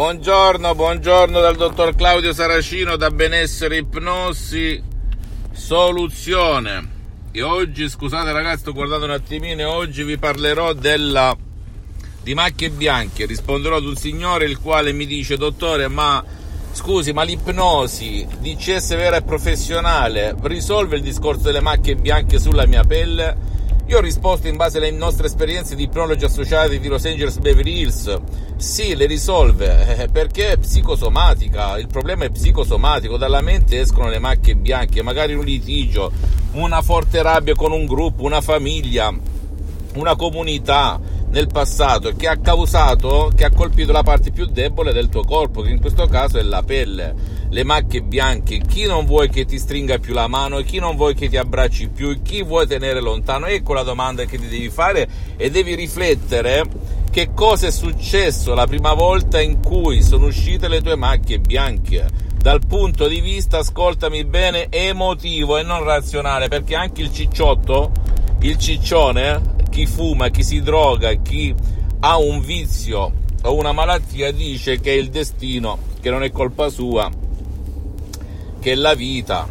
Buongiorno, buongiorno dal dottor Claudio Saracino da Benessere Ipnosi Soluzione. E oggi, scusate ragazzi, sto guardando un attimino oggi vi parlerò della di macchie bianche. Risponderò ad un signore il quale mi dice, dottore, ma scusi, ma l'ipnosi DCS vera e professionale risolve il discorso delle macchie bianche sulla mia pelle? Io ho risposto in base alle nostre esperienze di ipnologi associati di Los Angeles Beverly Hills. Sì, le risolve eh, perché è psicosomatica. Il problema è psicosomatico. Dalla mente escono le macchie bianche, magari un litigio, una forte rabbia con un gruppo, una famiglia, una comunità nel passato che ha causato, che ha colpito la parte più debole del tuo corpo, che in questo caso è la pelle le macchie bianche, chi non vuoi che ti stringa più la mano chi non vuoi che ti abbracci più chi vuoi tenere lontano. Ecco la domanda che ti devi fare e devi riflettere che cosa è successo la prima volta in cui sono uscite le tue macchie bianche. Dal punto di vista, ascoltami bene, emotivo e non razionale, perché anche il cicciotto, il ciccione, chi fuma, chi si droga, chi ha un vizio o una malattia dice che è il destino, che non è colpa sua, che la vita,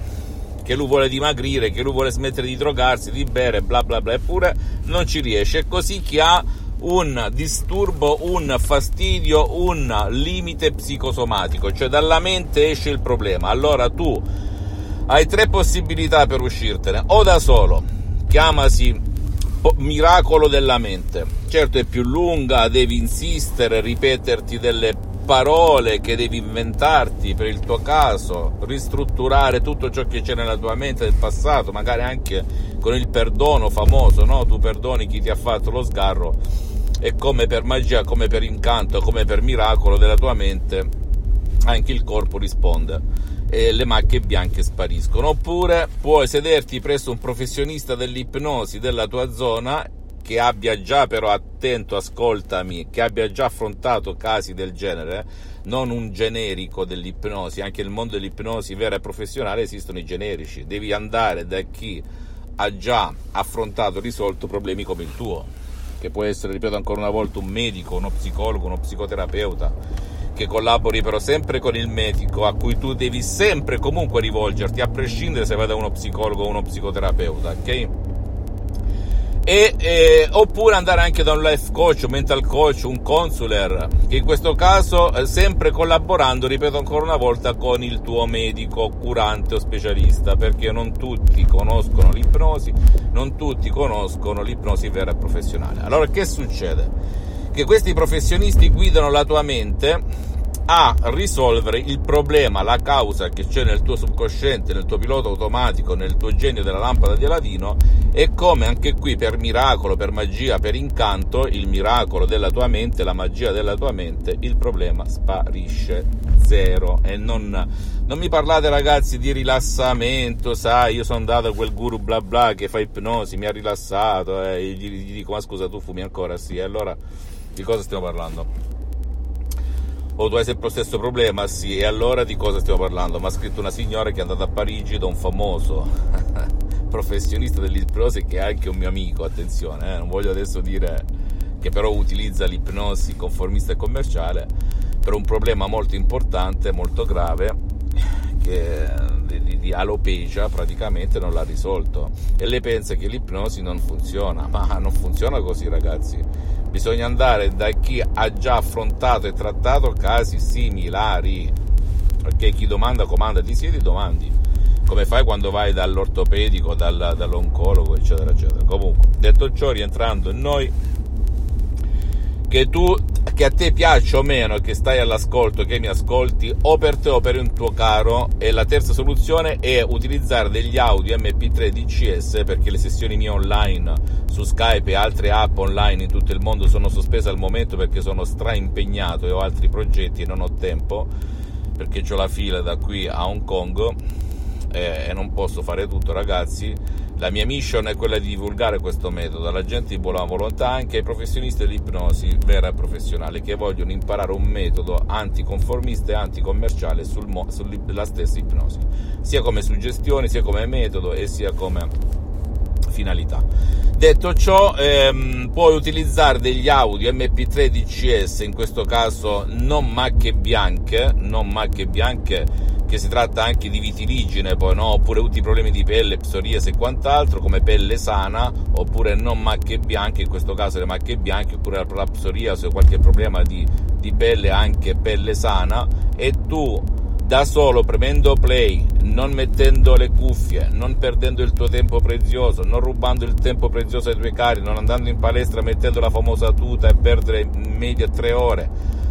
che lui vuole dimagrire, che lui vuole smettere di drogarsi, di bere, bla bla bla, eppure non ci riesce. È così che ha un disturbo, un fastidio, un limite psicosomatico, cioè dalla mente esce il problema. Allora tu hai tre possibilità per uscirtene, o da solo, chiamasi miracolo della mente. Certo è più lunga, devi insistere, ripeterti delle parole che devi inventarti per il tuo caso, ristrutturare tutto ciò che c'è nella tua mente del passato, magari anche con il perdono famoso, no? Tu perdoni chi ti ha fatto lo sgarro e come per magia, come per incanto, come per miracolo della tua mente, anche il corpo risponde e le macchie bianche spariscono. Oppure puoi sederti presso un professionista dell'ipnosi della tua zona che abbia già però attento, ascoltami, che abbia già affrontato casi del genere, non un generico dell'ipnosi, anche nel mondo dell'ipnosi vera e professionale esistono i generici, devi andare da chi ha già affrontato risolto problemi come il tuo, che può essere, ripeto ancora una volta, un medico, uno psicologo, uno psicoterapeuta, che collabori però sempre con il medico a cui tu devi sempre comunque rivolgerti, a prescindere se vai da uno psicologo o uno psicoterapeuta, ok? E, eh, oppure andare anche da un life coach, un mental coach, un consular, che in questo caso eh, sempre collaborando, ripeto ancora una volta, con il tuo medico curante o specialista, perché non tutti conoscono l'ipnosi, non tutti conoscono l'ipnosi vera e professionale. Allora che succede? Che questi professionisti guidano la tua mente a risolvere il problema, la causa che c'è nel tuo subconsciente, nel tuo pilota automatico, nel tuo genio della lampada di Aladino e come anche qui per miracolo, per magia, per incanto, il miracolo della tua mente, la magia della tua mente, il problema sparisce zero e non, non mi parlate ragazzi di rilassamento, sai, io sono andato a quel guru bla bla che fa ipnosi, mi ha rilassato, e eh, gli, gli dico ma scusa tu fumi ancora? Sì, e allora di cosa stiamo parlando? O tu hai sempre lo stesso problema? Sì, e allora di cosa stiamo parlando? Mi ha scritto una signora che è andata a Parigi da un famoso professionista dell'ipnosi che è anche un mio amico, attenzione, eh? non voglio adesso dire che però utilizza l'ipnosi conformista e commerciale per un problema molto importante, molto grave, che di, di alopecia praticamente non l'ha risolto e lei pensa che l'ipnosi non funziona, ma non funziona così ragazzi bisogna andare da chi ha già affrontato e trattato casi similari, perché chi domanda comanda, ti siedi domandi, come fai quando vai dall'ortopedico, dal, dall'oncologo, eccetera, eccetera. Comunque, detto ciò, rientrando in noi, che tu che a te piaccia o meno, che stai all'ascolto, che mi ascolti, o per te o per un tuo caro. E la terza soluzione è utilizzare degli audio MP3 DCS perché le sessioni mie online su Skype e altre app online in tutto il mondo sono sospese al momento perché sono straimpegnato e ho altri progetti e non ho tempo perché ho la fila da qui a Hong Kong e, e non posso fare tutto ragazzi la mia mission è quella di divulgare questo metodo alla gente di buona volontà, anche ai professionisti dell'ipnosi vera e professionale che vogliono imparare un metodo anticonformista e anticommerciale sul, sulla stessa ipnosi, sia come suggestione, sia come metodo e sia come finalità. Detto ciò, ehm, puoi utilizzare degli audio MP3 DCS, in questo caso non macchie bianche, non macchie bianche che si tratta anche di vitiligine, poi, no? oppure tutti i problemi di pelle, psoriasi e quant'altro, come pelle sana, oppure non macchie bianche, in questo caso le macchie bianche, oppure la psoriasi o qualche problema di, di pelle, anche pelle sana, e tu da solo premendo play, non mettendo le cuffie, non perdendo il tuo tempo prezioso, non rubando il tempo prezioso ai tuoi cari, non andando in palestra mettendo la famosa tuta e perdere in media tre ore,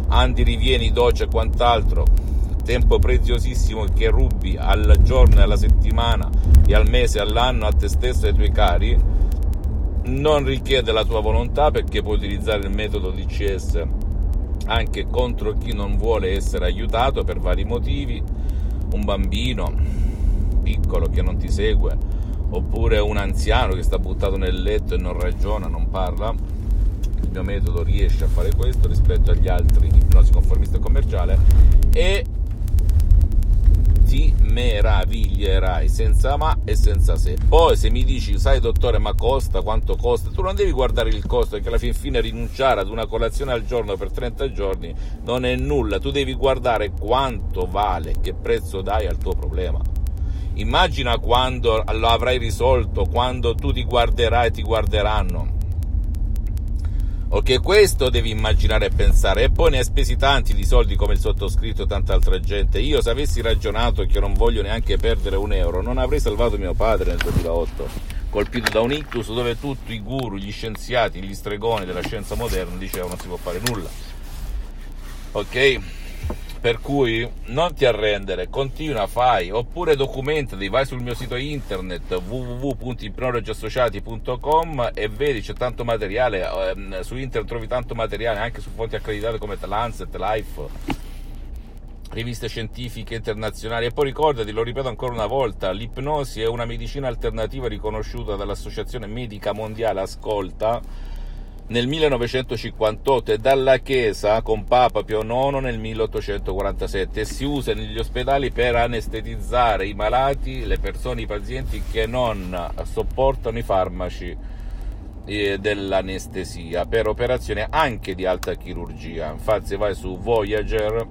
andi, rivieni, doccia e quant'altro, tempo preziosissimo che rubi al giorno, alla settimana e al mese, all'anno a te stesso e ai tuoi cari, non richiede la tua volontà perché puoi utilizzare il metodo DCS anche contro chi non vuole essere aiutato per vari motivi, un bambino piccolo che non ti segue, oppure un anziano che sta buttato nel letto e non ragiona, non parla. Il mio metodo riesce a fare questo rispetto agli altri ipnosi conformista e commerciale e ti meraviglierai senza ma e senza se. Poi se mi dici, sai dottore, ma costa, quanto costa? Tu non devi guardare il costo, perché alla fin fine rinunciare ad una colazione al giorno per 30 giorni non è nulla. Tu devi guardare quanto vale, che prezzo dai al tuo problema. Immagina quando lo avrai risolto, quando tu ti guarderai e ti guarderanno Ok, questo devi immaginare e pensare. E poi ne hai spesi tanti di soldi come il sottoscritto e tanta altra gente. Io, se avessi ragionato che non voglio neanche perdere un euro, non avrei salvato mio padre nel 2008, colpito da un ictus dove tutti i guru, gli scienziati, gli stregoni della scienza moderna dicevano non si può fare nulla. Ok? Per cui non ti arrendere, continua, fai, oppure documentati, vai sul mio sito internet www.ipnologiassociati.com e vedi c'è tanto materiale, ehm, su internet trovi tanto materiale anche su fonti accreditate come Lancet, Life, riviste scientifiche internazionali. E poi ricordati, lo ripeto ancora una volta, l'ipnosi è una medicina alternativa riconosciuta dall'Associazione Medica Mondiale Ascolta nel 1958 e dalla Chiesa con Papa Pio IX nel 1847 e si usa negli ospedali per anestetizzare i malati, le persone, i pazienti che non sopportano i farmaci eh, dell'anestesia per operazioni anche di alta chirurgia. Infatti vai su Voyager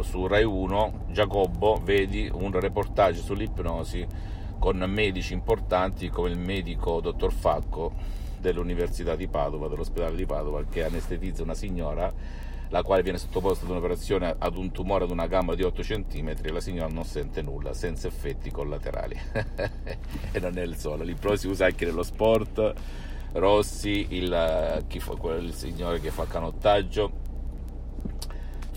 su Rai 1 Giacobbo vedi un reportage sull'ipnosi con medici importanti come il medico dottor Facco dell'Università di Padova, dell'ospedale di Padova, che anestetizza una signora la quale viene sottoposta ad un'operazione ad un tumore ad una gamba di 8 cm e la signora non sente nulla, senza effetti collaterali. e non è il solo, l'ipnosi si usa anche nello sport. Rossi, il, fa, il signore che fa canottaggio,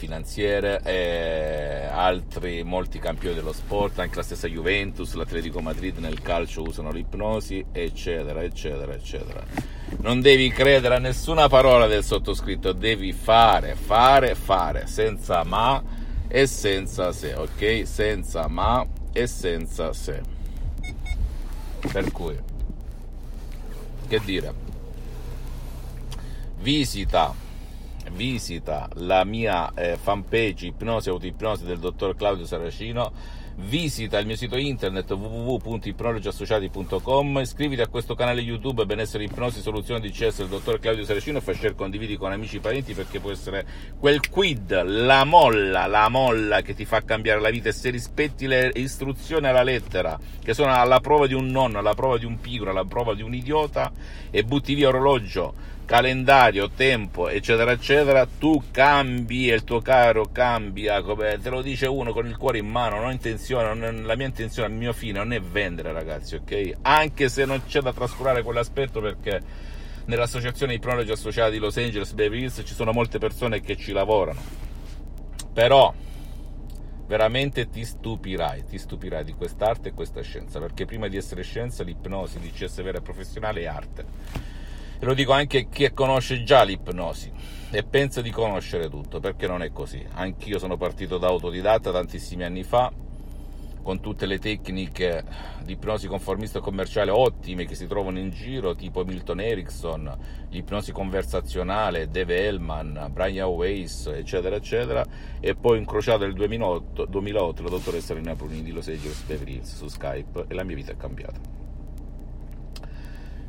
finanziere, e altri molti campioni dello sport, anche la stessa Juventus, l'Atletico Madrid nel calcio usano l'ipnosi, eccetera, eccetera, eccetera. Non devi credere a nessuna parola del sottoscritto, devi fare, fare, fare, senza ma e senza se, ok? Senza ma e senza se. Per cui, che dire? Visita visita la mia eh, fanpage Ipnosi e Autoipnosi del dottor Claudio Saracino, visita il mio sito internet www.ipnologiassociati.com, iscriviti a questo canale YouTube Benessere Ipnosi Soluzione di CS del dottor Claudio Saracino e fai share, condividi con amici e parenti perché può essere quel quid, la molla, la molla che ti fa cambiare la vita. E se rispetti le istruzioni alla lettera, che sono alla prova di un nonno, alla prova di un pigro, alla prova di un idiota e butti via orologio calendario, tempo, eccetera, eccetera, tu cambi e il tuo caro cambia, come te lo dice uno con il cuore in mano, non intenzione, non, la mia intenzione, il mio fine non è vendere ragazzi, ok? Anche se non c'è da trascurare quell'aspetto perché nell'associazione ipnologi associati di Los Angeles Beverly Hills ci sono molte persone che ci lavorano. Però veramente ti stupirai, ti stupirai di quest'arte e questa scienza, perché prima di essere scienza l'ipnosi di CS vera e professionale è arte. E lo dico anche a chi conosce già l'ipnosi e pensa di conoscere tutto, perché non è così. Anch'io sono partito da autodidatta tantissimi anni fa, con tutte le tecniche di ipnosi conformista commerciale ottime che si trovano in giro, tipo Milton Erickson, l'ipnosi conversazionale, Dave Hellman, Brian Weiss, eccetera, eccetera, e poi incrociato nel 2008, 2008 la dottoressa Rina Prunini di Los Angeles Beverly Hills su Skype e la mia vita è cambiata.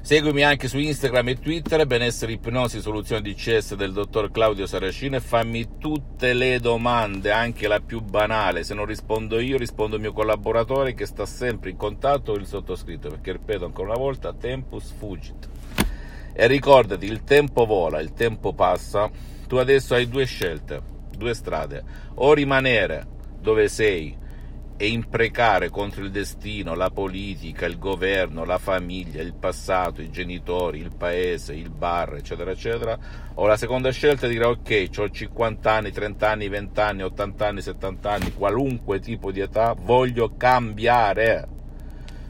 Seguimi anche su Instagram e Twitter, benessere ipnosi soluzione di CS del dottor Claudio Saracino e fammi tutte le domande, anche la più banale. Se non rispondo io, rispondo il mio collaboratore che sta sempre in contatto con il sottoscritto, perché ripeto ancora una volta, tempus fugit. E ricordati, il tempo vola, il tempo passa, tu adesso hai due scelte, due strade, o rimanere dove sei e imprecare contro il destino, la politica, il governo, la famiglia, il passato, i genitori, il paese, il bar, eccetera, eccetera. O la seconda scelta è dire ok, ho 50 anni, 30 anni, 20 anni, 80 anni, 70 anni, qualunque tipo di età, voglio cambiare.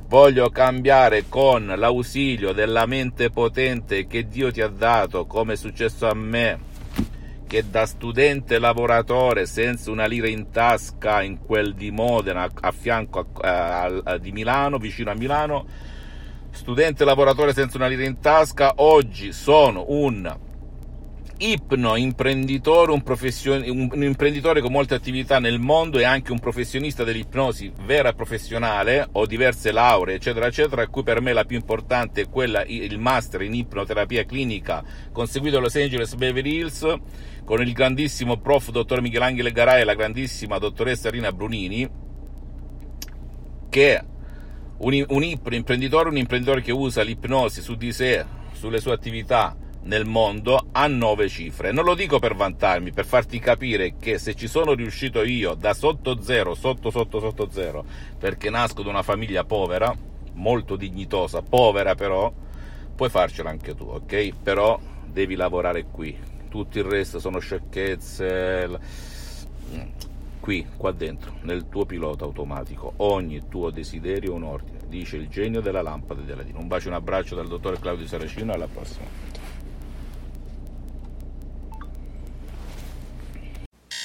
Voglio cambiare con l'ausilio della mente potente che Dio ti ha dato, come è successo a me che da studente lavoratore senza una lira in tasca in quel di Modena a fianco a, a, a, di Milano, vicino a Milano, studente lavoratore senza una lira in tasca, oggi sono un ipno imprenditore, un, un, un, imprenditore con molte attività nel mondo e anche un professionista dell'ipnosi vera e professionale, ho diverse lauree, eccetera, eccetera, a cui per me la più importante è quella, il master in ipnoterapia clinica conseguito a Los Angeles Beverly Hills con il grandissimo prof dottor Michelangelo Garai e la grandissima dottoressa Rina Brunini, che è un, un imprenditore, un imprenditore che usa l'ipnosi su di sé, sulle sue attività, nel mondo a nove cifre. Non lo dico per vantarmi, per farti capire che se ci sono riuscito io da sotto zero, sotto sotto sotto zero, perché nasco da una famiglia povera, molto dignitosa, povera però, puoi farcela anche tu, ok? Però devi lavorare qui. Tutto il resto sono sciocchezze. Qui, qua dentro, nel tuo pilota automatico, ogni tuo desiderio è un ordine, dice il genio della lampada di Aladino. Un bacio e un abbraccio dal dottore Claudio Saracino, alla prossima.